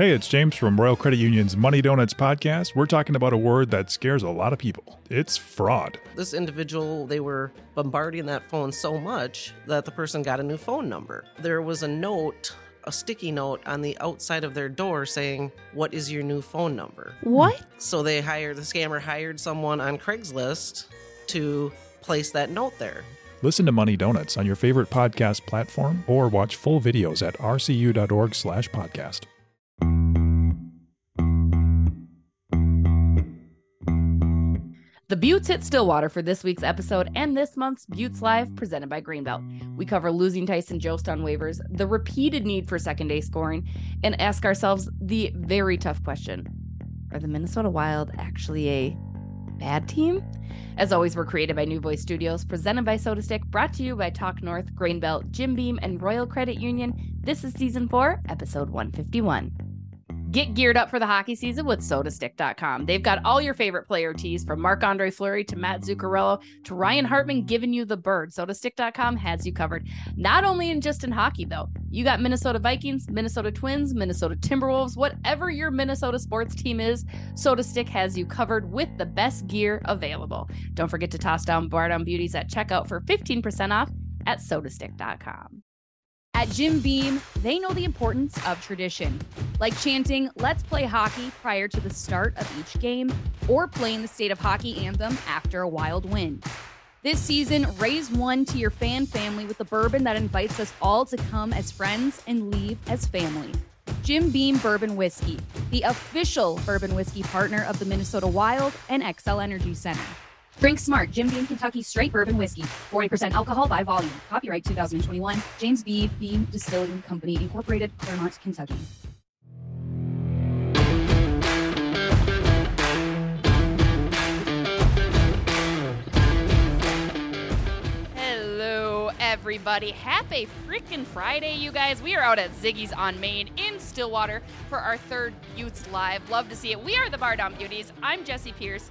Hey, it's James from Royal Credit Union's Money Donuts podcast. We're talking about a word that scares a lot of people. It's fraud. This individual, they were bombarding that phone so much that the person got a new phone number. There was a note, a sticky note on the outside of their door saying, What is your new phone number? What? So they hired, the scammer hired someone on Craigslist to place that note there. Listen to Money Donuts on your favorite podcast platform or watch full videos at rcu.org The Beauts hit Stillwater for this week's episode and this month's Beauts Live presented by Grain Belt. We cover losing Tyson Jost on waivers, the repeated need for secondary scoring, and ask ourselves the very tough question Are the Minnesota Wild actually a bad team? As always, we're created by New Voice Studios, presented by SotaStick, brought to you by Talk North, Grain Belt, Jim Beam, and Royal Credit Union. This is season four, episode 151. Get geared up for the hockey season with sotastick.com. They've got all your favorite player tees from Marc Andre Fleury to Mats Zuccarello to Ryan Hartman giving you the bird. Sotastick.com has you covered. Not only in just in hockey, though. You got Minnesota Vikings, Minnesota Twins, Minnesota Timberwolves, whatever your Minnesota sports team is, SotaStick has you covered with the best gear available. Don't forget to toss down Bar Beauties at checkout for 15% off at sotastick.com. At Jim Beam, they know the importance of tradition, like chanting, let's play hockey prior to the start of each game, or playing the state of hockey anthem after a wild win. This season, raise one to your fan family with a bourbon that invites us all to come as friends and leave as family. Jim Beam Bourbon Whiskey, the official bourbon whiskey partner of the Minnesota Wild and Xcel Energy Center. Drink smart, Jim Beam Kentucky Straight Bourbon Whiskey. 40% alcohol by volume. Copyright 2021. James B. Beam Distilling Company, Incorporated, Clermont, Kentucky. Hello, everybody. Happy freaking Friday, you guys. We are out at Ziggy's on Main in Stillwater for our third Beauts Live. Love to see it. We are the Bar Down Beauties. I'm Jessi Pierce.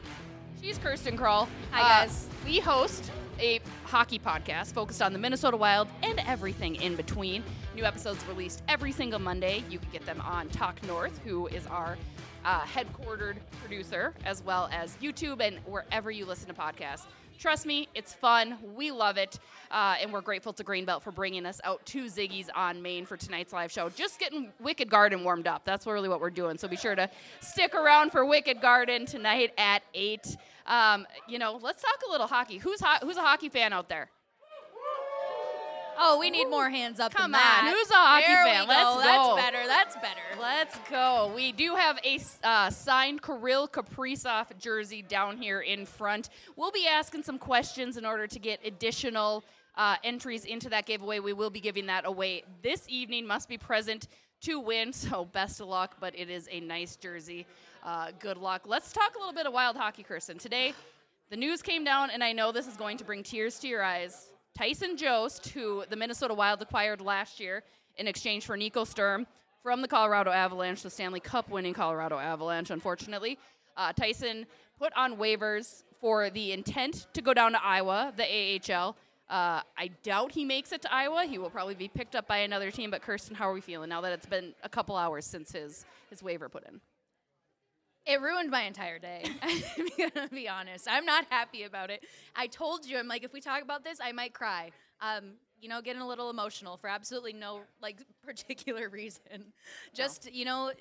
She's Kirsten Kroll. Hi, guys. Uh, we host a hockey podcast focused on the Minnesota Wild and everything in between. New episodes released every single Monday. You can get them on Talk North, who is our uh, headquartered producer, as well as YouTube and wherever you listen to podcasts. Trust me, it's fun. We love it. Uh, and we're grateful to Grain Belt for bringing us out to Ziggy's on Main for tonight's live show. Just getting Wicked Garden warmed up. That's really what we're doing. So be sure to stick around for Wicked Garden tonight at 8. Um, you know, let's talk a little hockey. Who's, ho- who's a hockey fan out there? Oh, we need more hands up. Come than that. on, who's a hockey there fan? Go. Let's go. That's better. That's better. Let's go. We do have a uh, signed Kirill Kaprizov jersey down here in front. We'll be asking some questions in order to get additional uh, entries into that giveaway. We will be giving that away this evening. Must be present to win, so best of luck. But it is a nice jersey. Uh, good luck. Let's talk a little bit of wild hockey, Kirsten. Today, the news came down, and I know this is going to bring tears to your eyes. Tyson Jost, who the Minnesota Wild acquired last year in exchange for Nico Sturm from the Colorado Avalanche, the Stanley Cup winning Colorado Avalanche, unfortunately. Uh, Tyson put on waivers for the intent to go down to Iowa, the AHL. Uh, I doubt he makes it to Iowa. He will probably be picked up by another team. But Kirsten, how are we feeling now that it's been a couple hours since his, his waiver put in? It ruined my entire day. I'm gonna be honest. I'm not happy about it. I told you, I'm like, if we talk about this, I might cry. Um, you know, getting a little emotional for absolutely no like particular reason. Just you know.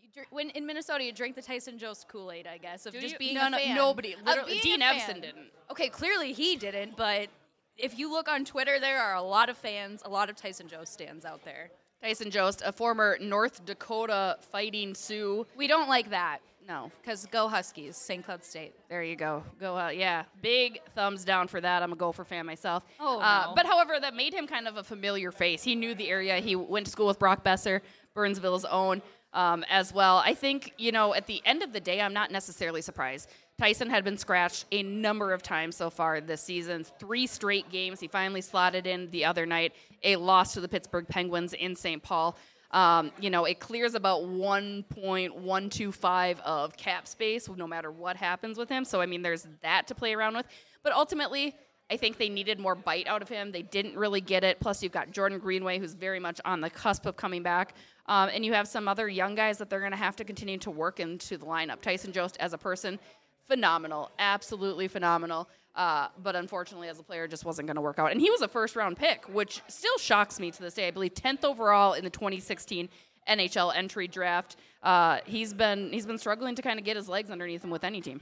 you dr- When in Minnesota, you drink the Tyson Jost Kool Aid, I guess, of Do just you? being No, a no, fan. nobody. Literally, being Dean a Evason didn't. Okay, clearly he didn't, but if you look on Twitter, there are a lot of fans, a lot of Tyson Jost stands out there. Tyson Jost, a former North Dakota Fighting Sioux. We don't like that. No, Because go Huskies, St. Cloud State. There you go. Go out. Yeah. Big thumbs down for that. I'm a Gopher fan myself. Oh, uh, no. But however, that made him kind of a familiar face. He knew the area. He went to school with Brock Boeser, Burnsville's own, um, as well. I think, you know, at the end of the day, I'm not necessarily surprised. Tyson had been scratched a number of times so far this season. Three straight games. He finally slotted in the other night a loss to the Pittsburgh Penguins in St. Paul. Um, you know, it clears about 1.125 of cap space no matter what happens with him. So, I mean, there's that to play around with. But ultimately, I think they needed more bite out of him. They didn't really get it. Plus, you've got Jordan Greenway, who's very much on the cusp of coming back. Um, and you have some other young guys that they're going to have to continue to work into the lineup. Tyson Jost, as a person, phenomenal, absolutely phenomenal. Uh, but unfortunately, as a player, just wasn't going to work out. And he was a first round pick, which still shocks me to this day. I believe 10th overall in the 2016 NHL entry draft. Uh, he's been he's been struggling to kind of get his legs underneath him with any team.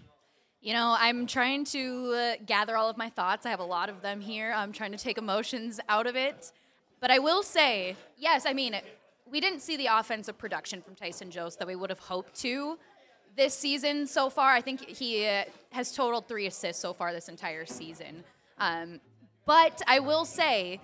You know, I'm trying to uh, gather all of my thoughts. I have a lot of them here. I'm trying to take emotions out of it. But I will say, yes, I mean, we didn't see the offensive production from Tyson Jost that we would have hoped to this season so far. I think he uh, has totaled three assists so far this entire season. Um, but I will say,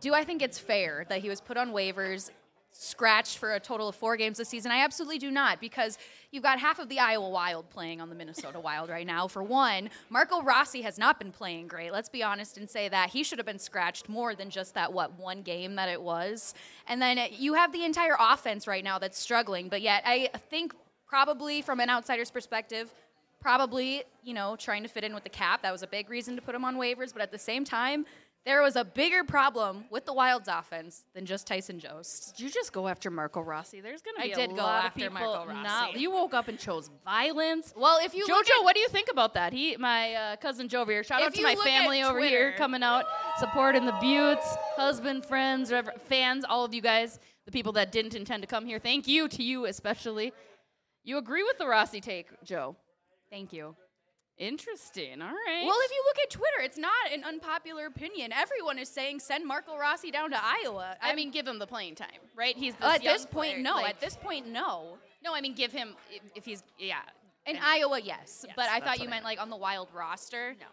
do I think it's fair that he was put on waivers scratched for a total of four games this season? I absolutely do not, because you've got half of the Iowa Wild playing on the Minnesota Wild right now. For one, Marco Rossi has not been playing great. Let's be honest and say that. He should have been scratched more than just that, what, one game that it was. And then you have the entire offense right now that's struggling, but yet I think probably from an outsider's perspective, probably, you know, trying to fit in with the cap. That was a big reason to put him on waivers, but at the same time, there was a bigger problem with the Wild's offense than just Tyson Jost. Did you just go after Marco Rossi? There's going to be I a did go lot after of people. Marco Rossi. Not, you woke up and chose violence. Well, if you Jojo, at- what do you think about that? He, my uh, cousin Joe over here. Shout out to my family over here coming out, supporting the Beauts, husband, friends, fans, all of you guys, the people that didn't intend to come here. Thank you to you especially. You agree with the Rossi take, Joe? Thank you. Interesting. All right. Well, if you look at Twitter, it's not an unpopular opinion. Everyone is saying send Marco Rossi down to Iowa. I mean, give him the playing time, right? He's this at this point, player, no. like- at this point, no. no. I mean, give him if, if he's yeah. In And- Iowa, yes. Yes, but I thought you I meant like on the Wild roster. No.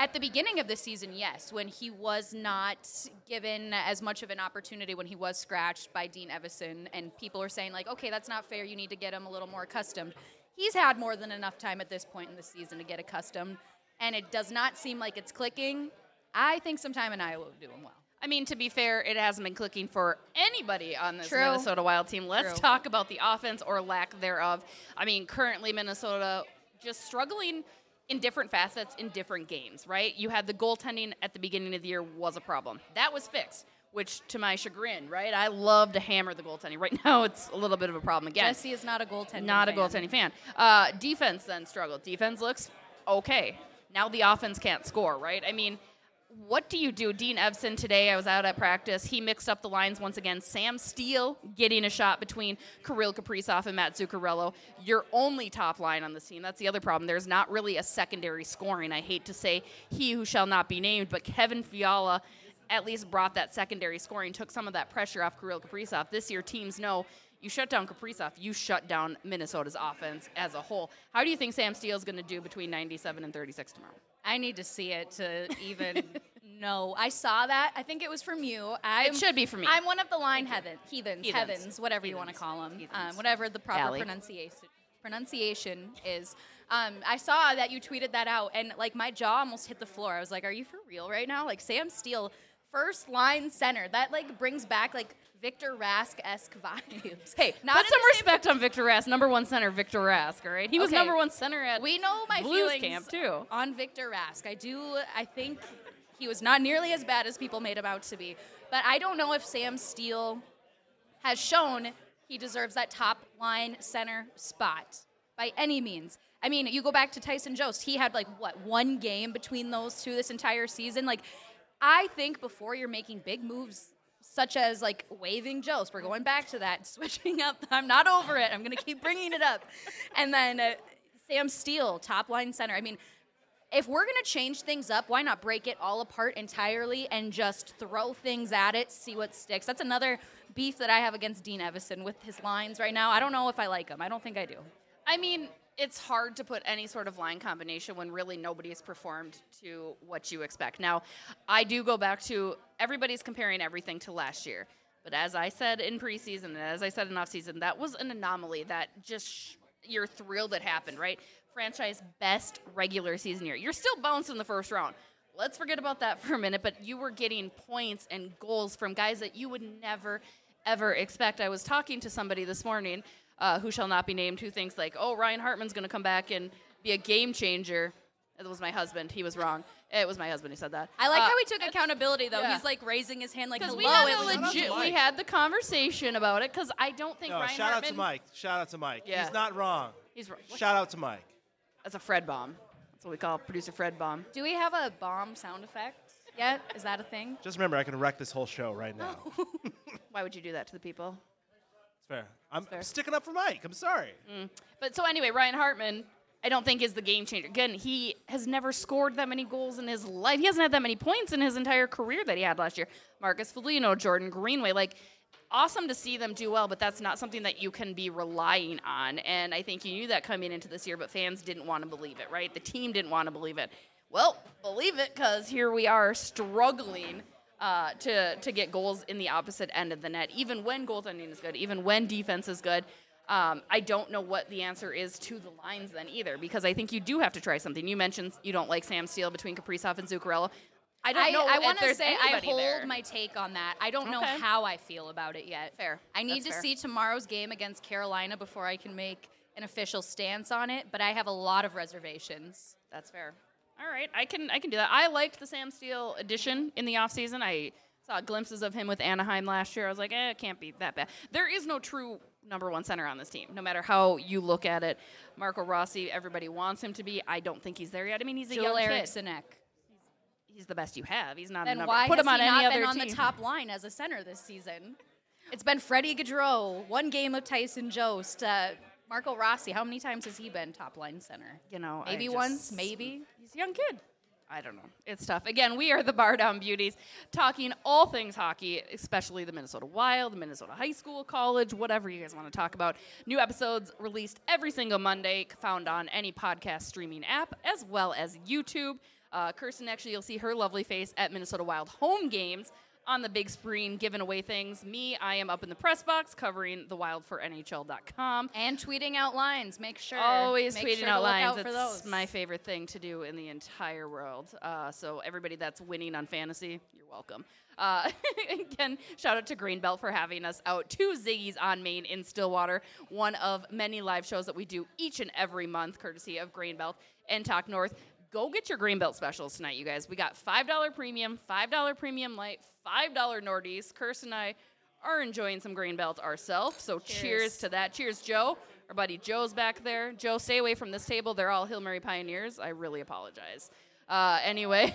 At the beginning of the season, yes, when he was not given as much of an opportunity when he was scratched by Dean Evason, and people are saying, like, okay, that's not fair. You need to get him a little more accustomed. He's had more than enough time at this point in the season to get accustomed, and it does not seem like it's clicking. I think some time in Iowa would do him well. I mean, to be fair, it hasn't been clicking for anybody on this True. Minnesota Wild team. Let's True. talk about the offense or lack thereof. I mean, currently Minnesota just struggling in different facets in different games, right? You had the goaltending at the beginning of the year was a problem. That was fixed, which to my chagrin, right? I love to hammer the goaltending. Right now, it's a little bit of a problem again. Jessi is not a goaltender. Not a goaltending fan. Uh, defense then struggled. Defense looks okay. Now the offense can't score, right? I mean, what do you do? Dean Evason today, I was out at practice. He mixed up the lines once again. Sam Steele getting a shot between Kirill Kaprizov and Mats Zuccarello. Your only top line on the team. That's the other problem. There's not really a secondary scoring. I hate to say he who shall not be named, but Kevin Fiala at least brought that secondary scoring, took some of that pressure off Kirill Kaprizov. This year, teams know you shut down Kaprizov, you shut down Minnesota's offense as a whole. How do you think Sam Steele's going to do between 97 and 36 tomorrow? I need to see it to even know. I saw that. I think it was from you. i It should be from me. I'm one of the line heathen, heathens, Heathens. heavens, whatever you want to call them, um, whatever the proper Allie. pronunciation pronunciation is. Um, I saw that you tweeted that out, and like my jaw almost hit the floor. I was like, "Are you for real right now?" Like Sam Steele, first line center. That like brings back like Victor Rask esque vibes. Hey, not put some respect on Victor Rask, number one center Victor Rask. All right, he was Okay. number one center at We know my Blues feelings camp too. on Victor Rask. I do. I think he was not nearly as bad as people made him out to be. But I don't know if Sam Steele has shown he deserves that top line center spot by any means. I mean, you go back to Tyson Jost. He had like what one game between those two this entire season. Like, I think before you're making big moves. Such as like waiving Jost, we're going back to that, switching up. I'm not over it. I'm gonna keep bringing it up, and then uh, Sam Steele, top line center. I mean, if we're gonna change things up, why not break it all apart entirely and just throw things at it, see what sticks? That's another beef that I have against Dean Evason with his lines right now. I don't know if I like him. I don't think I do. I mean, it's hard to put any sort of line combination when really nobody has performed to what you expect. Now, I do go back to everybody's comparing everything to last year. But as I said in preseason, and as I said in offseason, that was an anomaly that just sh- you're thrilled it happened, right? Franchise best regular season year. You're still bouncing the first round. Let's forget about that for a minute, but you were getting points and goals from guys that you would never, ever expect. I was talking to somebody this morning uh, who shall not be named who thinks, like, oh, Ryan Hartman's going to come back and be a game changer. It was my husband. He was wrong. It was my husband who said that. I like Uh, how he took accountability though. yeah. He's like raising his hand like, because "Hello, we had it a was Shout out to legit, we had the conversation about it because I don't think No, Ryan shout out to Mike. Shout out to Mike. Yeah. He's not wrong. He's wrong. Shout out to Mike. That's a Fred bomb. That's what we call producer Fred bomb. Do we have a bomb sound effect yet? Is that a thing? Just remember, I can wreck this whole show right now. Why would you do that to the people? Fair. I'm fair. sticking up for Mike. I'm sorry. Mm. But so anyway, Ryan Hartman, I don't think is the game changer. Again, he has never scored that many goals in his life. He hasn't had that many points in his entire career that he had last year. Marcus Foligno, Jordan Greenway, like awesome to see them do well, but that's not something that you can be relying on. And I think you knew that coming into this year, but fans didn't want to believe it, right? The team didn't want to believe it. Well, believe it, because here we are struggling uh, to to get goals in the opposite end of the net, even when goaltending is good, even when defense is good. Um, I don't know what the answer is to the lines then either, because I think you do have to try something. You mentioned you don't like Sam Steele between Kaprizov and Zuccarello. I don't know I want to say I hold there. my take on that. I don't know how I feel about it yet. Fair. I need That's to fair. see tomorrow's game against Carolina before I can make an official stance on it. But I have a lot of reservations. That's fair. All right, I can I can do that. I liked the Sam Steele addition in the offseason. I saw glimpses of him with Anaheim last year. I was like, eh, it can't be that bad. There is no true number one center on this team, no matter how you look at it. Marco Rossi, everybody wants him to be. I don't think he's there yet. I mean, he's a Joel young kid. Eriksson He's the best you have. He's not a Then number. why Put has him on he any not other been on team. the top line as a center this season? It's been Freddie Gaudreau, one game of Tyson Jost, uh, Marco Rossi. How many times has he been top line center? You know, maybe just- once, maybe. He's a young kid. I don't know. It's tough. Again, we are the Bar Down Beauties, talking all things hockey, especially the Minnesota Wild, the Minnesota high school, college, whatever you guys want to talk about. New episodes released every single Monday, found on any podcast streaming app, as well as YouTube. Uh, Kirsten, actually, you'll see her lovely face at Minnesota Wild home games on the big screen, giving away things. Me, I am up in the press box covering the Wild for NHL.com. And tweeting out lines. Make sure. Always make tweeting sure out lines. Out for it's those. my favorite thing to do in the entire world. Uh, so everybody that's winning on fantasy, you're welcome. Uh, again, shout out to Grain Belt for having us out to Ziggy's on Main in Stillwater, one of many live shows that we do each and every month, courtesy of Grain Belt and Talk North. Go get your Grain Belt specials tonight, you guys. We got $5 premium, $5 premium light, $5 Nordies. Kirsten and I are enjoying some Grain Belt ourselves. So cheers. Cheers. to that. Cheers, Joe. Our buddy Joe's back there. Joe, stay away from this table. They're all Hill-Murray Pioneers. I really apologize. Uh, anyway,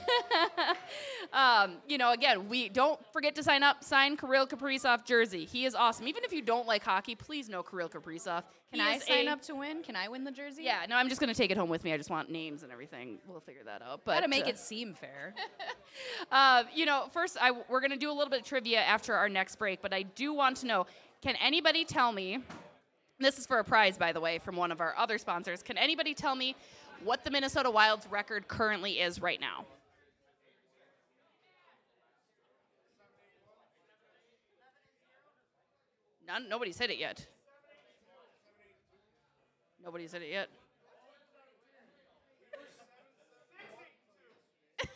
um, you know, again, we don't forget to sign up. Sign Kirill Kaprizov jersey. He is awesome. Even if you don't like hockey, please know Kirill Kaprizov. Can I sign a- up to win? Can I win the jersey? Yeah, no, I'm just gonna take it home with me. I just want names and everything. We'll figure that out. But Gotta make uh, it seem fair. uh, you know, first, I, we're going to do a little bit of trivia after our next break, but I do want to know can anybody tell me? This is for a prize, by the way, from one of our other sponsors. Can anybody tell me what the Minnesota Wild's record currently is right now? None, nobody's hit it yet. Nobody's hit it yet.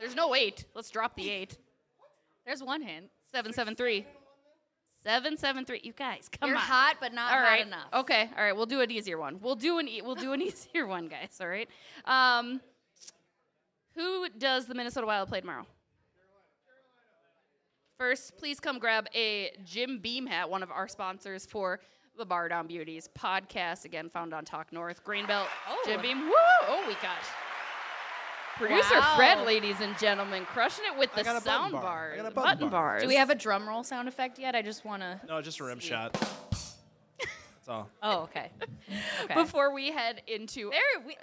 There's no eight. Let's drop the eight. There's one hint. Seven seven three. Seven seven three. You guys, come You're on. hot, but not All hot right. enough. Okay. All right. We'll do an easier one. We'll do an e- we'll do an easier one, guys. All right. Um, who does the Minnesota Wild play tomorrow? First, please come grab a Jim Beam hat, one of our sponsors for the Bar Down Beauties podcast. Again, found on Talk North, Grain Belt. Oh. Jim Beam. Woo! Oh, we got producer Wow. Fred, ladies and gentlemen, crushing it with I the got a button sound bar. I bars, got a button, button bar. bars. Do we have a drum roll sound effect yet? I just want to. No, just a rim shot. That's all. Oh, okay. okay. before we head into there, we,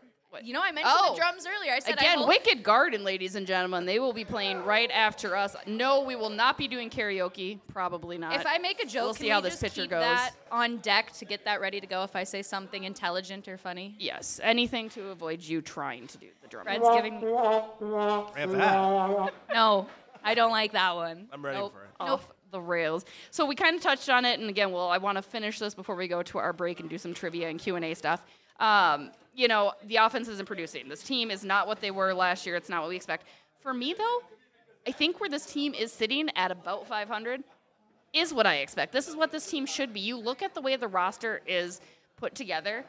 you know, I mentioned Oh. the drums earlier. I said I Again, hope- Wicked Garden, ladies and gentlemen. They will be playing right after us. No, we will not be doing karaoke. Probably not. If I make a joke, We'll can see we how this just picture keep goes. that on deck to get that ready to go if I say something intelligent or funny? yes, anything to avoid you trying to do the drum. Fred's roll. giving. I. No, I don't like that one. I'm ready Nope. for it. Off the rails. So we kind of touched on it, and again, well, I want to finish this before we go to our break and do some trivia and Q and A stuff. Um, you know, the offense isn't producing. This team is not what they were last year. It's not what we expect. For me, though, I think where this team is sitting at about 500 is what I expect. This is what this team should be. You look at the way the roster is put together.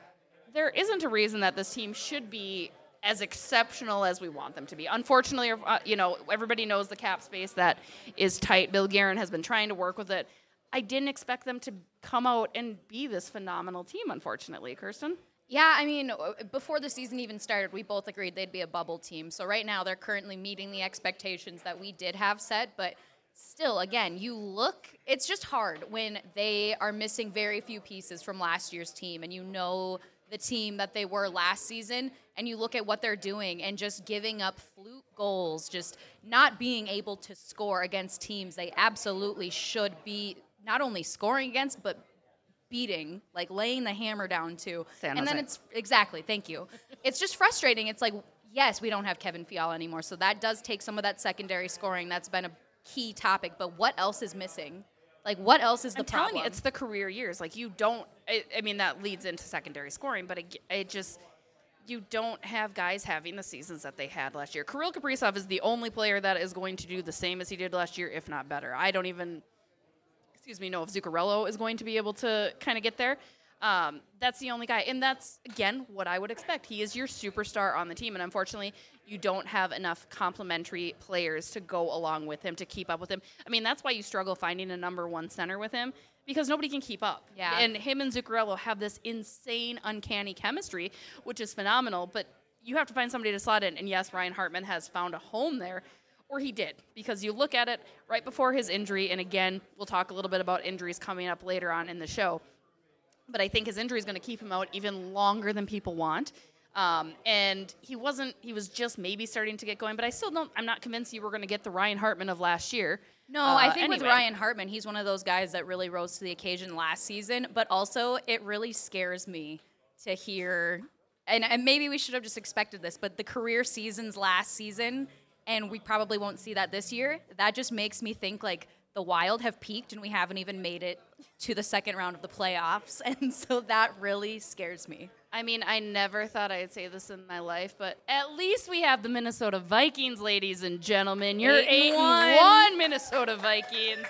there isn't a reason that this team should be as exceptional as we want them to be. Unfortunately, uh, you know, everybody knows the cap space that is tight. Bill Guerin has been trying to work with it. I didn't expect them to come out and be this phenomenal team, unfortunately, Kirsten. Yeah, I mean, uh, before the season even started, we both agreed they'd be a bubble team. So right now, they're currently meeting the expectations that we did have set. But still, again, you look, it's just hard when they are missing very few pieces from last year's team, and you know the team that they were last season, and you look at what they're doing and just giving up fluke goals, just not being able to score against teams they absolutely should be not only scoring against, but beating, like laying the hammer down to. San and then Jose. it's exactly, thank you. It's just frustrating. It's like, yes, we don't have Kevin Fiala anymore, so that does take some of that secondary scoring. That's been a key topic. But what else is missing? Like, what else is the I'm problem? telling you, it's the career years. Like you don't. I, I mean, that leads into secondary scoring, but it, it just you don't have guys having the seasons that they had last year. Kirill Kaprizov is the only player that is going to do the same as he did last year, if not better. I don't even, excuse me, know if Zuccarello is going to be able to kind of get there. Um, that's the only guy, and that's again what I would expect. He is your superstar on the team, and unfortunately, you don't have enough complementary players to go along with him to keep up with him. I mean, that's why you struggle finding a number one center with him because nobody can keep up. Yeah. and him and Zuccarello have this insane, uncanny chemistry, which is phenomenal. But you have to find somebody to slot in, and yes, Ryan Hartman has found a home there. Or he did, because you look at it right before his injury, and again, we'll talk a little bit about injuries coming up later on in the show but I think his injury is going to keep him out even longer than people want. Um, and he wasn't. He was just maybe starting to get going, but I still don't. I'm not convinced you were going to get the Ryan Hartman of last year. No, Uh, I think with. Ryan Hartman, he's one of those guys that really rose to the occasion last season. But also, it really scares me to hear, and, and maybe we should have just expected this, but the career seasons last season, and we probably won't see that this year. That just makes me think like the Wild have peaked and we haven't even made it to the second round of the playoffs, and so that really scares me. I mean, I never thought I'd say this in my life, but at least we have the Minnesota Vikings, ladies and gentlemen. You're Eight and eight and one. one, Minnesota Vikings.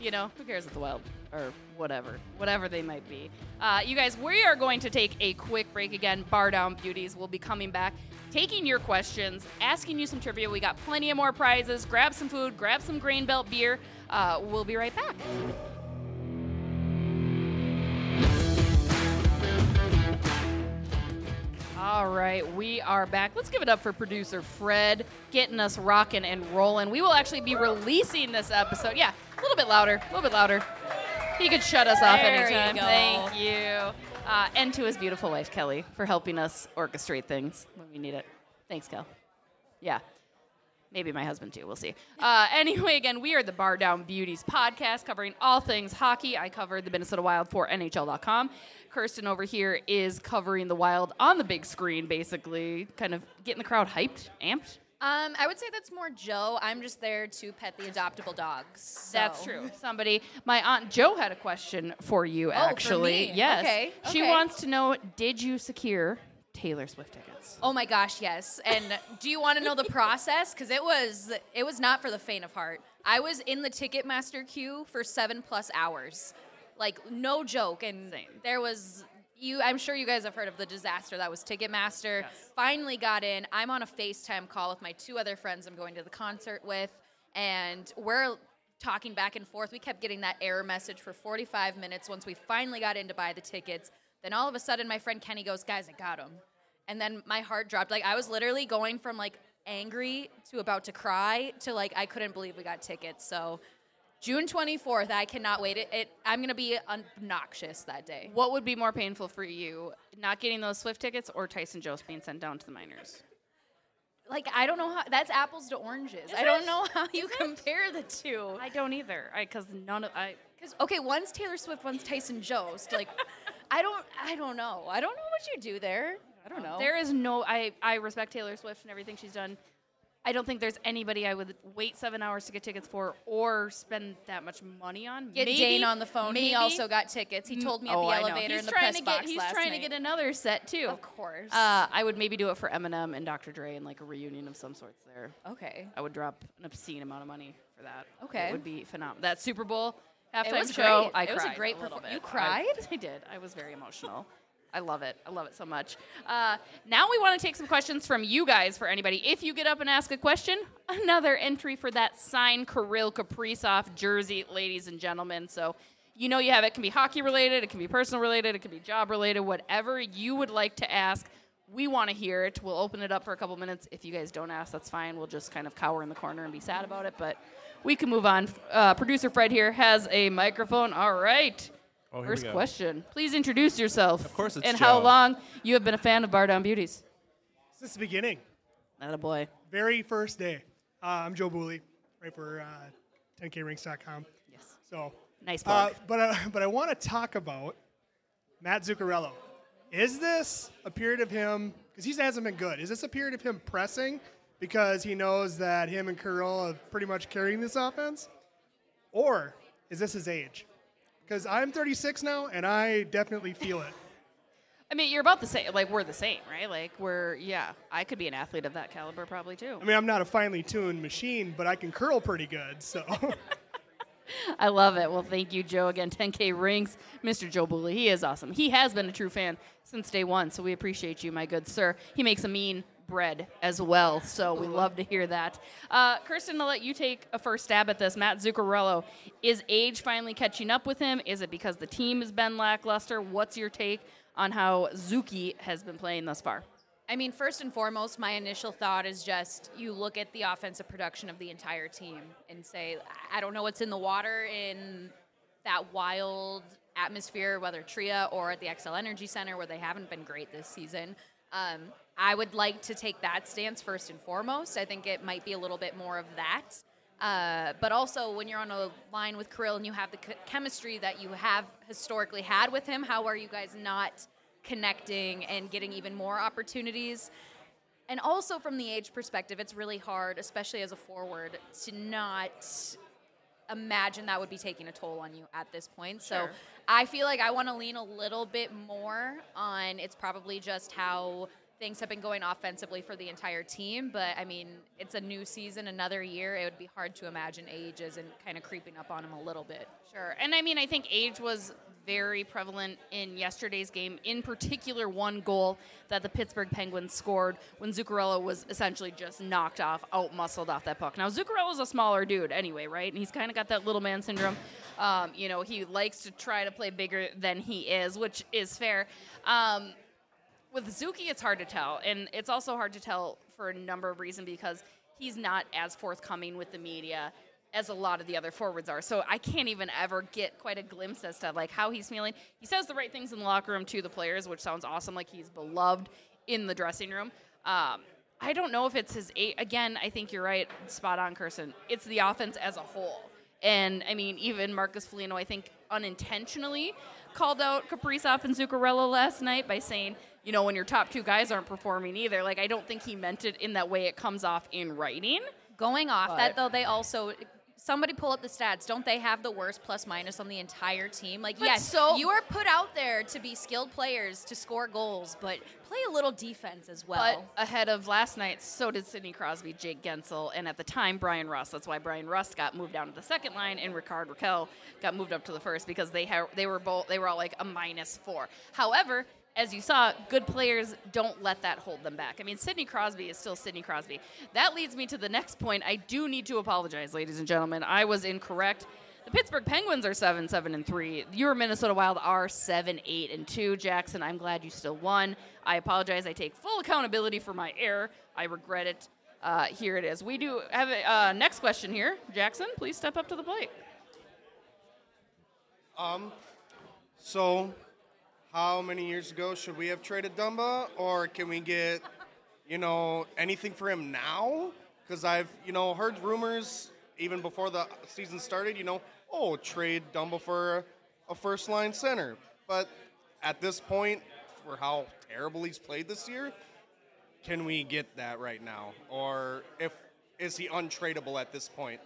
You know, who cares if the Wild or whatever, whatever they might be. Uh, you guys, we are going to take a quick break again. Bar Down Beauties will be coming back, taking your questions, asking you some trivia. We got plenty of more prizes. Grab some food, grab some Grain Belt beer. Uh, we'll be right back. All right, we are back. Let's give it up for producer Fred getting us rocking and rolling. We will actually be releasing this episode. Yeah, a little bit louder, a little bit louder. He could shut us off There you anytime. go. Thank you. Uh, and to his beautiful wife, Kelly, for helping us orchestrate things when we need it. Thanks, Kel. Yeah. Maybe my husband too. We'll see. Uh, anyway, again, we are the Bar Down Beauties podcast covering all things hockey. I covered the Minnesota Wild for NHL.com. Kirsten over here is covering the Wild on the big screen, basically, kind of getting the crowd hyped, amped. Um, I would say that's more Joe. I'm just there to pet the adoptable dogs. That's true. Somebody, my aunt Joe had a question for you. for actually, yes. Okay, She okay. wants to know: Did you secure Taylor Swift tickets? Oh my gosh, yes. And do you want to know the process? Because it was it was not for the faint of heart. I was in the Ticketmaster queue for seven plus hours, like no joke. And Same. there was you. I'm sure you guys have heard of the disaster that was Ticketmaster. Yes. Finally got in. I'm on a FaceTime call with my two other friends. I'm going to the concert with, and we're talking back and forth. We kept getting that error message for 45 minutes. Once we finally got in to buy the tickets, then all of a sudden my friend Kenny goes, "Guys, I got them." and then my heart dropped. Like I was literally going from like angry to about to cry to like I couldn't believe we got tickets. So June 24th, I cannot wait. It, it I'm gonna be obnoxious that day. What would be more painful for you, not getting those Swift tickets or Tyson Jost being sent down to the minors? Like I don't know how that's apples to oranges. I it? don't know how you compare the two. I don't either. I because none of I. Because okay, one's Taylor Swift, one's Tyson Jost. Like I don't I don't know. I don't know what you do there. I don't um, know. There is no. I I respect Taylor Swift and everything she's done. I don't think there's anybody I would wait seven hours to get tickets for or spend that much money on. Get maybe, Dane on the phone. Maybe. He also got tickets. He told me at Oh, the I elevator He's in the trying press to get, He's last trying night. to get another set too. Of course. Uh, I would maybe do it for Eminem and Dr. Dre and like a reunion of some sorts there. okay. I would drop an obscene amount of money for that. Okay. It would be phenomenal. That Super Bowl halftime was show, great. I It was a great a little perfor- bit. you I- cried? I, did. I was very emotional. I love it. I love it so much. Uh, now we want to take some questions from you guys for anybody. If you get up and ask a question, another entry for that signed Kirill Kaprizov jersey, ladies and gentlemen. So you know you have it. it can be hockey related, it can be personal related, it can be job related, whatever you would like to ask. We want to hear it. We'll open it up for a couple minutes. If you guys don't ask, that's fine. We'll just kind of cower in the corner and be sad about it. But we can move on. Uh, Producer Fred here has a microphone. All right. Oh, First question. Please introduce yourself. Of course it's And how Joe. long you have been a fan of Bar Down Beauties. Since the beginning. Not a boy. Very first day. Uh, I'm Joe Booley, right for uh, 10krings.com. Yes. So, Nice uh, plug. but uh, but I want to talk about Mats Zuccarello. Is this a period of him? Because he hasn't been good. Is this a period of him pressing because he knows that him and Kirill are pretty much carrying this offense, or is this his age? Because I'm 36 now, and I definitely feel it. I mean, you're about the same. Like, we're the same, right? Like, we're, yeah. I could be an athlete of that caliber probably too. I mean, I'm not a finely tuned machine, but I can curl pretty good. So. I love it. Well, thank you, Joe. Again, 10K rings, Mr. Joe Booley. He is awesome. He has been a true fan since day one, so we appreciate you, my good sir. He makes a mean bread as well, so we love to hear that. Uh, Kirsten, I'll let you take a first stab at this. Mats Zuccarello, is age finally catching up with him? Is it because the team has been lackluster? What's your take on how Zuki has been playing thus far? I mean, first and foremost, my initial thought is just you look at the offensive production of the entire team and say, I don't know what's in the water in that wild atmosphere, whether Tria or at the Xcel Energy Center, where they haven't been great this season. Um, I would like to take that stance first and foremost. I think it might be a little bit more of that. Uh, but also, when you're on a line with Kirill and you have the ch- chemistry that you have historically had with him, how are you guys not connecting and getting even more opportunities? And also, from the age perspective, it's really hard, especially as a forward, to not imagine that would be taking a toll on you at this point. So Sure. I feel like I want to lean a little bit more on it's probably just how things have been going offensively for the entire team. But I mean, it's a new season, another year. It would be hard to imagine age isn't kind of creeping up on him a little bit. Sure. And I mean, I think age was very prevalent in yesterday's game. In particular, one goal that the Pittsburgh Penguins scored when Zuccarello was essentially just knocked off, out muscled off that puck. Now, Zuccarello's a smaller dude anyway, right? And he's kind of got that little man syndrome. Um, you know, he likes to try to play bigger than he is, which is fair. Um, with Zuki, it's hard to tell, and it's also hard to tell for a number of reasons because he's not as forthcoming with the media as a lot of the other forwards are. So I can't even ever get quite a glimpse as to like how he's feeling. He says the right things in the locker room to the players, which sounds awesome. Like he's beloved in the dressing room. Um, I don't know if it's his eight. Again, I think you're right, spot on, Carson. It's the offense as a whole. And I mean, even Marcus Foligno, I think unintentionally called out Kaprizov and Zuccarello last night by saying, you know, when your top two guys aren't performing either. Like, I don't think he meant it in that way it comes off in writing. Going off But- that though, they also somebody pull up the stats. Don't they have the worst plus minus on the entire team? Like, But yes, so- you are put out there to be skilled players to score goals, but play a little defense as well. But ahead of last night, so did Sidney Crosby, Jake Guentzel, and at the time, Bryan Rust. That's why Bryan Rust got moved down to the second line, and Rickard Rakell got moved up to the first because they ha- they were both they were all like a minus four. However, as you saw, good players don't let that hold them back. I mean, Sidney Crosby is still Sidney Crosby. That leads me to the next point. I do need to apologize, ladies and gentlemen. I was incorrect. The Pittsburgh Penguins are seven, seven, and three. Your Minnesota Wild are seven, eight, and two. Jackson, I'm glad you still won. I apologize. I take full accountability for my error. I regret it. Uh, here it is. We do have a uh, next question here. Jackson, please step up to the plate. Um, so how many years ago should we have traded Dumba, or can we get, you know, anything for him now? Because I've, you know, heard rumors even before the season started. You know, oh, trade Dumba for a first line center. But at this point, for how terrible he's played this year, can we get that right now, or if is he untradeable at this point?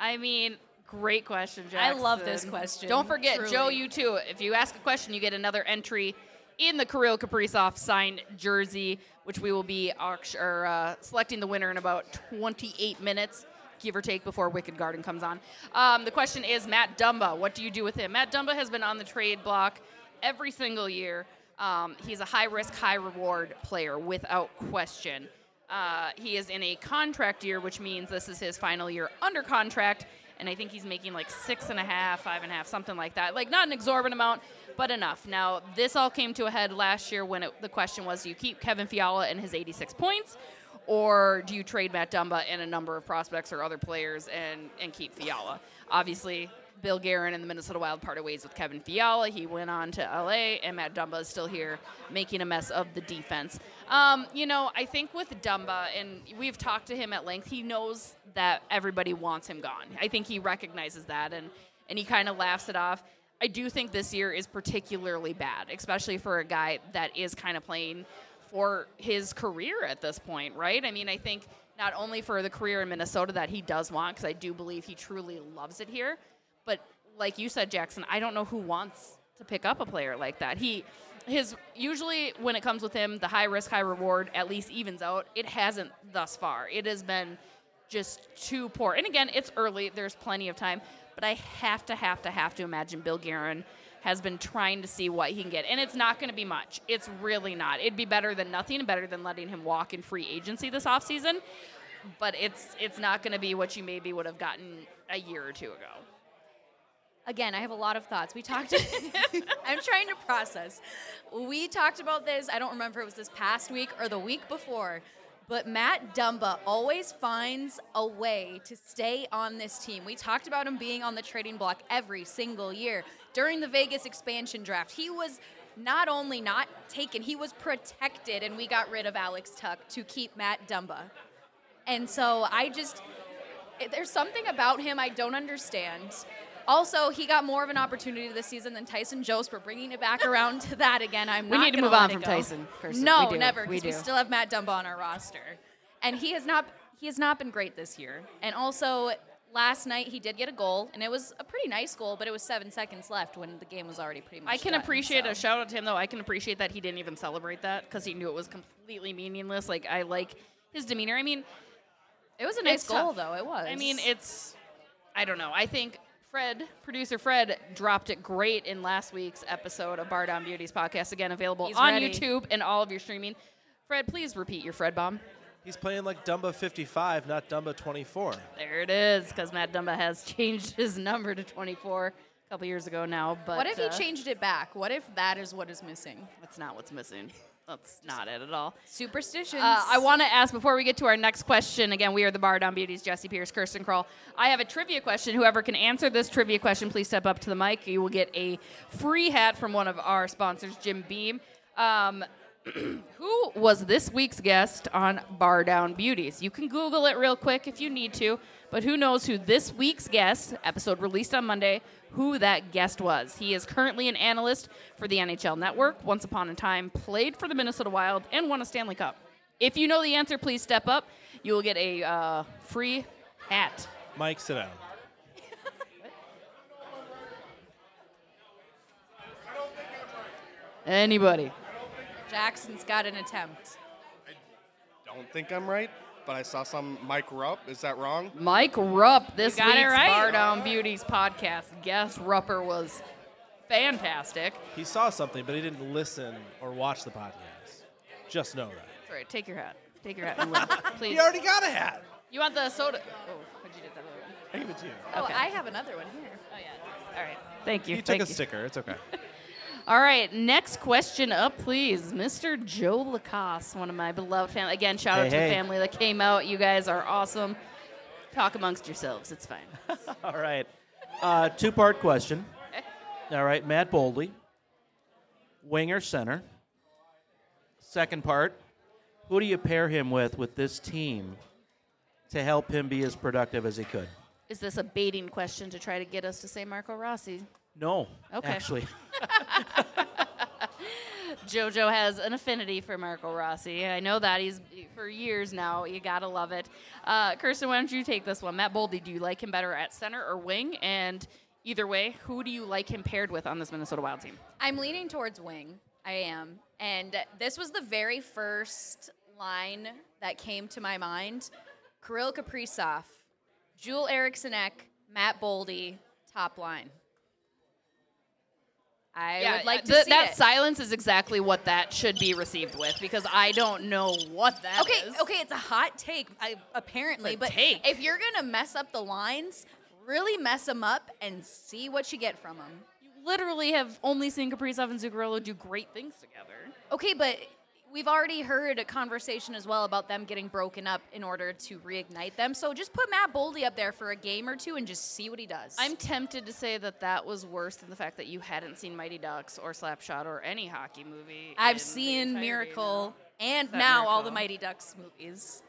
I mean, great question, I love this question, Don't forget, truly. Joe, you too. If you ask a question, you get another entry in the Kirill Kaprizov signed jersey, which we will be or, uh, selecting the winner in about 28 minutes. Give or take before Wicked Garden comes on. Um, the question is Matt Dumba. What do you do with him? Matt Dumba has been on the trade block every single year. Um, he's a high risk, high reward player without question. Uh, he is in a contract year, which means this is his final year under contract, and I think he's making like six and a half, five and a half, something like that. Like not an exorbitant amount, but enough. Now this all came to a head last year when it, the question was: Do you keep Kevin Fiala and his 86 points, or do you trade Matt Dumba and a number of prospects or other players and and keep Fiala? Obviously, Bill Guerin and the Minnesota Wild parted ways with Kevin Fiala. He went on to LA, and Matt Dumba is still here making a mess of the defense. Um, you know, I think with Dumba, and we've talked to him at length, he knows that everybody wants him gone. I think he recognizes that, and, and he kind of laughs it off. I do think this year is particularly bad, especially for a guy that is kind of playing for his career at this point, right? I mean, I think not only for the career in Minnesota that he does want, because I do believe he truly loves it here, but like you said, Jackson, I don't know who wants to pick up a player like that. He his usually when it comes with him, the high risk, high reward at least evens out. It hasn't thus far. It has been just too poor. And again, it's early. There's plenty of time. But I have to, have to, have to imagine Bill Guerin has been trying to see what he can get. And it's not going to be much. It's really not. It'd be better than nothing, better than letting him walk in free agency this offseason. But it's it's not going to be what you maybe would have gotten a year or two ago. Again, I have a lot of thoughts. We talked. I'm trying to process. We talked about this. I don't remember it was this past week or the week before, but Matt Dumba always finds a way to stay on this team. We talked about him being on the trading block every single year. During the Vegas expansion draft, he was not only not taken, he was protected, and we got rid of Alex Tuch to keep Matt Dumba. And so I just, there's something about him I don't understand. Also, he got more of an opportunity this season than Tyson Jost. We're bringing it back around to that again. I'm We need to move on from go. Tyson, Kirsten. No, We do. never. We Because we, still have Matt Dumba on our roster, and he has not. He has not been great this year. And also, last night he did get a goal, and it was a pretty nice goal, but it was seven seconds left when the game was already pretty much. I can done, appreciate so. a shout out to him though. I can appreciate that he didn't even celebrate that because he knew it was completely meaningless. Like I like his demeanor. I mean, It was a nice goal, tough. though. It was. I mean, it's I don't know. I think Fred, producer Fred, dropped it great in last week's episode of Bar Down Beauties podcast. Again, available He's on ready. YouTube and all of your streaming. Fred, please repeat your Fred bomb. He's playing like Dumba 55, not Dumba 24. There it is, because Matt Dumba has changed his number to 24 a couple years ago now. But what if uh, he changed it back? What if that is what is missing? That's not what's missing. That's not it at all. Superstitions. Uh, I want to ask before we get to our next question. Again, we are the Bar Down Beauties, Jessi Pierce, Kirsten Kroll. I have a trivia question. Whoever can answer this trivia question, please step up to the mic. You will get a free hat from one of our sponsors, Jim Beam. Um, who was this week's guest on Bar Down Beauties? You can Google it real quick if you need to, but who knows who this week's guest, episode released on Monday, who that guest was. He is currently an analyst for the NHL Network, once upon a time played for the Minnesota Wild, and won a Stanley Cup. If you know the answer, please step up. You will get a uh, free hat. Mike, sit down. Anybody? Jackson's got an attempt. Don't think I'm right, but I saw some Mike Rupp. Is that wrong? Mike Rupp, this You got week's it right. Bar Down Beauties podcast guest. Rupper was fantastic. He saw something, but he didn't listen or watch the podcast. Just know that. That's right. Take your hat. Take your hat. and run. Please. He already got a hat. You want the soda? Oh, what'd you do that? other one? I give it to you. Oh, Okay. I have another one here. Oh yeah. All right. Thank you. He took Thank a you. sticker. It's okay. All right. Next question up, please, Mr. Joe Lacoste, one of my beloved family. Again, shout out to hey. the family that came out. You guys are awesome. Talk amongst yourselves. It's fine. All right. Uh, Two part question. All right. Matt Boldy, winger center. Second part Who do you pair him with with this team to help him be as productive as he could? Is this a baiting question to try to get us to say Marco Rossi? No. Okay. Actually. JoJo has an affinity for Marco Rossi. I know that he's for years now. You gotta love it. Uh, Kirsten, why don't you take this one? Matt Boldy, do you like him better at center or wing? And either way, who do you like him paired with on this Minnesota Wild team? I'm leaning towards wing. I am. And this was the very first line that came to my mind. Kirill Kaprizov, Joel Eriksson Ek, Matt Boldy, top line. I yeah, would like uh, to th- see that it. silence is exactly what that should be received with because I don't know what that okay, is. okay, it's a hot take, I, apparently, but take. if you're gonna mess up the lines, really mess them up and see what you get from them. You literally have only seen Kaprizov and Zuccarello do great things together. Okay, but we've already heard a conversation as well about them getting broken up in order to reignite them. So just put Matt Boldy up there for a game or two and just see what he does. I'm tempted to say that that was worse than the fact that you hadn't seen Mighty Ducks or Slapshot or any hockey movie. I've seen Miracle and now all the Mighty Ducks movies.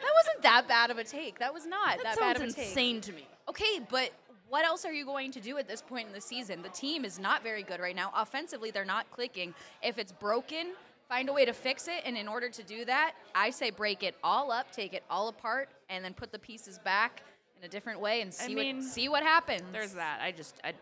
That wasn't that bad of a take. That was not That that, bad of a take. insane to me. Okay, but what else are you going to do at this point in the season? The team is not very good right now. Offensively, they're not clicking. If it's broken, find a way to fix it. And in order to do that, I say break it all up, take it all apart, and then put the pieces back in a different way and I see mean, what see what happens. There's that. I just, I,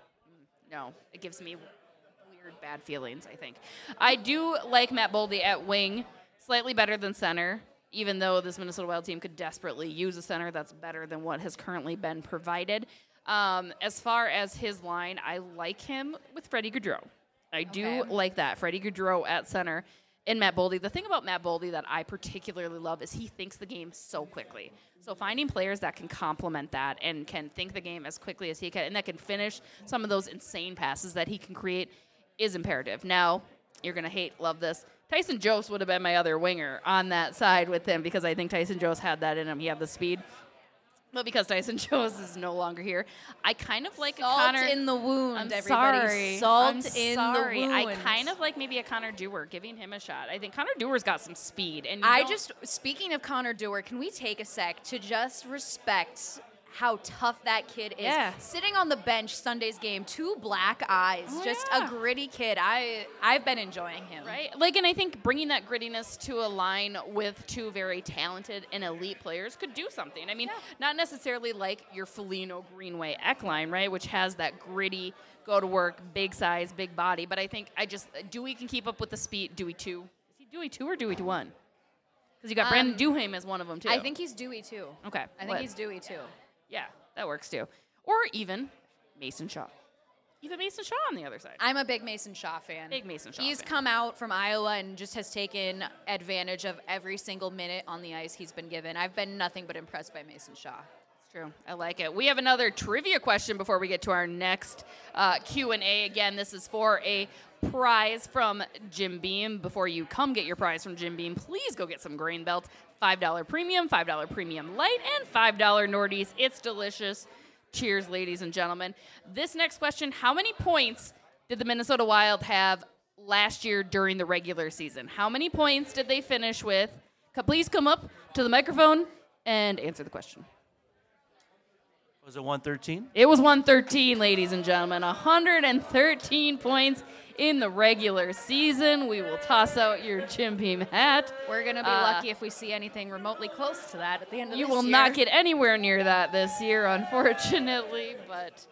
no, it gives me weird bad feelings. I think I do like Matt Boldy at wing, slightly better than center. Even though this Minnesota Wild team could desperately use a center that's better than what has currently been provided. Um, as far as his line, I like him with Freddie Gaudreau. I do Okay. like that. Freddie Gaudreau at center and Matt Boldy. The thing about Matt Boldy that I particularly love is he thinks the game so quickly. So finding players that can complement that and can think the game as quickly as he can and that can finish some of those insane passes that he can create is imperative. Now, you're going to hate, love this. Tyson Jost would have been my other winger on that side with him because I think Tyson Jost had that in him. He had the speed. But because Tyson Jost is no longer here, I kind of like Salt a Connor in the wound, I'm everybody. sorry. Salt I'm in sorry. the wound. I kind of like maybe a Connor Dewar, giving him a shot. I think Connor Dewar's got some speed, and I don't- just speaking of Connor Dewar, can we take a sec to just respect how tough that kid is? Yeah. Sitting on the bench Sunday's game, two black eyes, Oh, just yeah. a gritty kid. I I've been enjoying him. right. Like, and I think bringing that grittiness to a line with two very talented and elite players could do something. I mean, not necessarily like your Foligno Greenway Ek line, right, which has that gritty, go to work, big size, big body. But I think I just Dewey can keep up with the speed. Dewey two, is he Dewey two or Dewey one? Because you got Brandon Um, Duhaime as one of them too. I think he's Dewey too. Okay. I think what? he's Dewey too. Yeah, that works too. Or even Mason Shaw. Even Mason Shaw on the other side. I'm a big Mason Shaw fan. Big Mason Shaw He's fan. come out from Iowa and just has taken advantage of every single minute on the ice he's been given. I've been nothing but impressed by Mason Shaw. It's true. I like it. We have another trivia question before we get to our next uh, Q and A. Again, this is for a prize from Jim Beam. Before you come get your prize from Jim Beam, please go get some Grain Belts. Five dollar premium, five dollar premium light, and five dollar Nordies. It's delicious. Cheers, ladies and gentlemen. This next question: How many points did the Minnesota Wild have last year during the regular season? How many points did they finish with? Please come up to the microphone and answer the question. Was it 113? It was 113, ladies and gentlemen. 113 points in the regular season. We will toss out your Jim Beam hat. We're gonna be Uh, lucky if we see anything remotely close to that at the end of the season. You will year. not get anywhere near that this year, unfortunately, but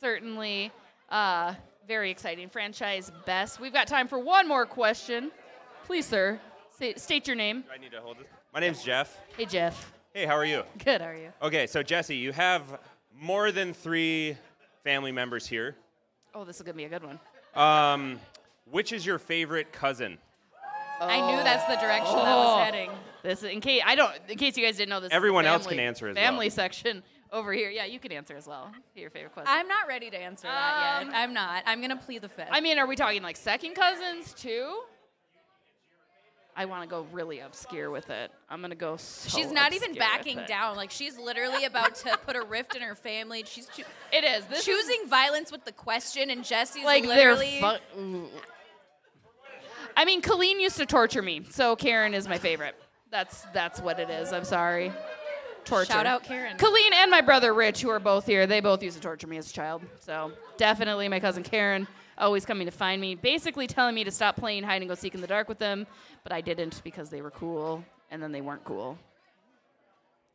certainly uh, very exciting. Franchise best. We've got time for one more question. Please, sir, say, state your name. Do I need to hold this? My name's Jeff. Hey, Jeff. Hey, how are you? Good, how are you? Okay, so Jessi, you have more than three family members here. Oh, this is going to be a good one. Um, which is your favorite cousin? I knew that's the direction that Oh. was heading. This in case I don't in case you guys didn't know this. is the Everyone else family- can answer as well. Family section over here. Yeah, you can answer as well. Your favorite question. I'm not ready to answer that Um, yet. I'm not. I'm gonna plead the fifth. I mean, are we talking like second cousins too? I want to go really obscure with it. I'm gonna go. So she's not even backing down. Like she's literally about to put a rift in her family. She's choo- It is. This is choosing violence with the question, and Jessi's like they're. literally. Fu- I mean, Colleen used to torture me, so Karen is my favorite. That's that's what it is. I'm sorry. Torture. Shout out Karen. Colleen and my brother Rich, who are both here, they both used to torture me as a child. So definitely my cousin Karen, always coming to find me, basically telling me to stop playing hide and go seek in the dark with them, but I didn't because they were cool, and then they weren't cool.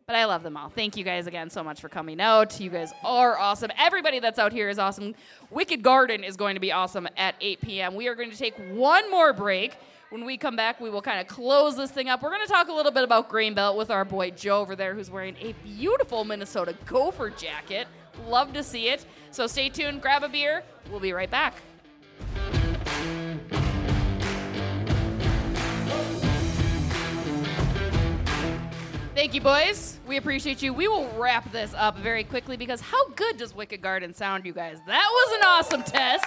But I love them all. Thank you guys again so much for coming out. You guys are awesome. Everybody that's out here is awesome. Wicked Garden is going to be awesome at 8 p.m. We are going to take one more break. When we come back, we will kind of close this thing up. We're going to talk a little bit about Grain Belt with our boy Joe over there, who's wearing a beautiful Minnesota Gopher jacket. Love to see it. So stay tuned, grab a beer. We'll be right back. Thank you, boys. We appreciate you. We will wrap this up very quickly because how good does Wicked Garden sound, you guys? That was an awesome test.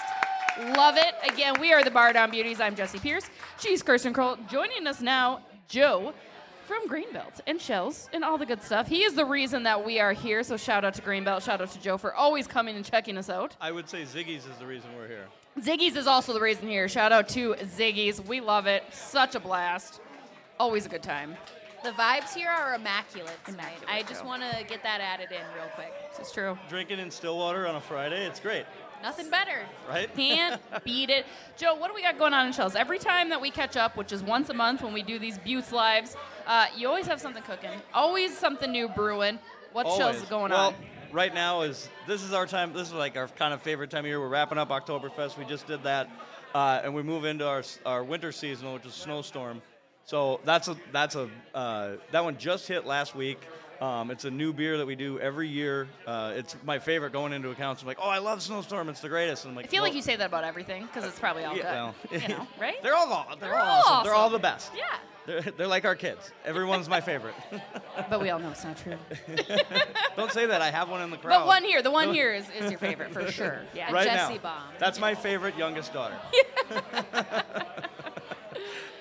Love it. Again, we are the Bar Down Beauties. I'm Jessi Pierce. She's Kirsten Kroll. Joining us now, Joe from Grain Belt and Schell's and all the good stuff. He is the reason that we are here. So shout out to Grain Belt. Shout out to Joe for always coming and checking us out. I would say Ziggy's is the reason we're here. Ziggy's is also the reason here. Shout out to Ziggy's. We love it. Such a blast. Always a good time. The vibes here are immaculate tonight. Immaculate, I just Joe. want to get that added in real quick. This is true. Drinking in Stillwater on a Friday, it's great, Nothing better. right? Can't beat it. Joe, what do we got going on in Schell's? Every time that we catch up, which is once a month when we do these Beauts lives, uh, you always have something cooking. Always something new brewing. What Shells is going on? well, on? right now is this is our time. This is like our kind of favorite time of year. We're wrapping up Oktoberfest. We just did that, uh, and we move into our our winter season, which is snowstorm. So that's a that's a uh, that one just hit last week. Um, it's a new beer that we do every year. Uh, it's my favorite going into accounts. I'm like, oh, I love Snowstorm. It's the greatest. And I'm like, I feel like you say that about everything because it's probably all Yeah, good. well, you know, right? They're all they're, They're all all awesome. They're all the best. Yeah. They're, they're like our kids. Everyone's my favorite. But we all know it's not true. Don't say that. I have one in the crowd. But one here, the one here is, is your favorite for sure. Yeah. right Jessi now. bomb. That's my favorite youngest daughter.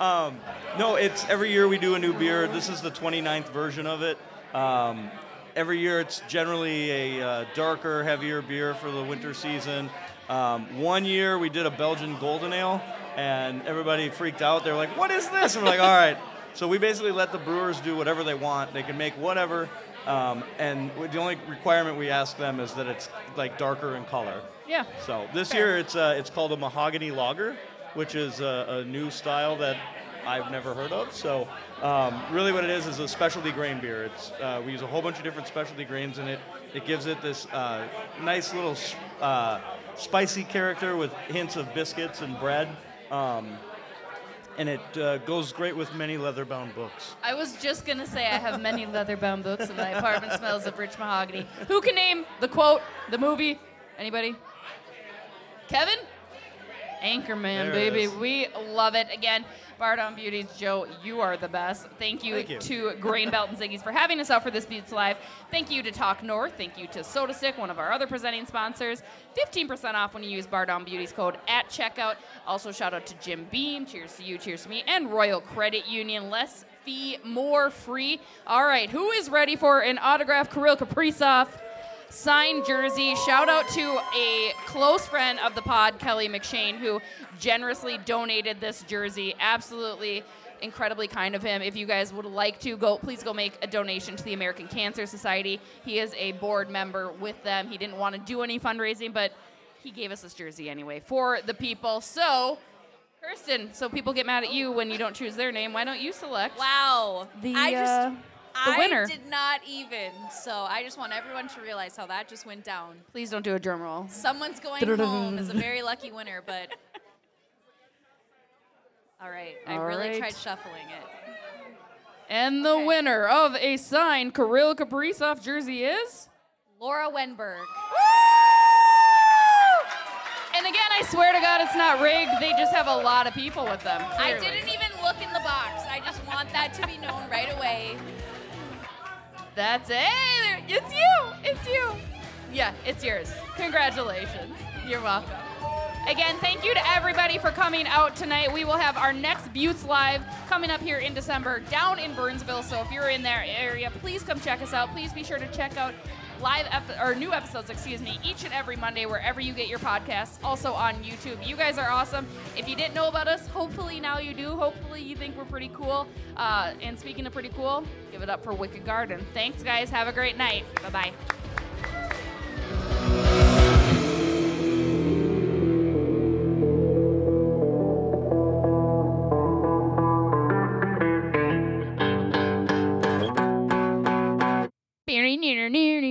Um, no, it's every year we do a new beer. This is the 29th version of it. Um, every year it's generally a uh, darker, heavier beer for the winter season. Um, one year we did a Belgian golden ale, and everybody freaked out. They were like, "What is this?" And we're like, "All right." So we basically let the brewers do whatever they want. They can make whatever, um, and the only requirement we ask them is that it's like darker in color. Yeah. So this year it's uh, it's called a mahogany lager, which is a, a new style that I've never heard of. So um, really, what it is is a specialty grain beer. It's uh, we use a whole bunch of different specialty grains in it. It gives it this uh, nice little uh, spicy character with hints of biscuits and bread. Um, and it uh, goes great with many leather-bound books. I was just gonna say I have many leather-bound books, and my apartment smells of rich mahogany. Who can name the quote, the movie? Anybody? Kevin? Anchorman, baby. is. We love it. Again, Bar Down Beauties, Joe, you are the best. Thank you, Thank you. to Grain Belt and Ziggy's for having us out for this Beauts Live. Thank you to Talk North. Thank you to SotaStick, one of our other presenting sponsors. 15% off when you use Bar Down Beauties code at checkout. Also, shout out to Jim Beam. Cheers to you, cheers to me, and Royal Credit Union. Less fee, more free. All right, who is ready for an autographed Kirill Kaprizov? Signed jersey. Shout out to a close friend of the pod, Kelly McShane, who generously donated this jersey. Absolutely incredibly kind of him. If you guys would like to go, please go make a donation to the American Cancer Society. He is a board member with them. He didn't want to do any fundraising, but he gave us this jersey anyway for the people. So, Kirsten, so people get mad at you when you don't choose their name. Why don't you select? Wow. The, I just uh, the I winner. did not even. So I just want everyone to realize how that just went down. Please don't do a drum roll. Someone's going home as a very lucky winner, but all right. I All really right. tried shuffling it. And the winner of a signed Kirill Kaprizov jersey is. Laura Wenberg. And again, I swear to God, it's not rigged. They just have a lot of people with them. I didn't even look in the box. I just want that to be known right away. That's it. Hey, it's you. It's you. Yeah, it's yours. Congratulations. You're welcome. Again, thank you to everybody for coming out tonight. We will have our next Beauts Live coming up here in December down in Burnsville. So if you're in that area, please come check us out. Please be sure to check out live ep- or new episodes, excuse me, each and every Monday wherever you get your podcasts. Also on YouTube. You guys are awesome. If you didn't know about us, hopefully now you do. Hopefully you think we're pretty cool. Uh, and speaking of pretty cool, give it up for Wicked Garden. Thanks, guys. Have a great night. Bye bye. near near near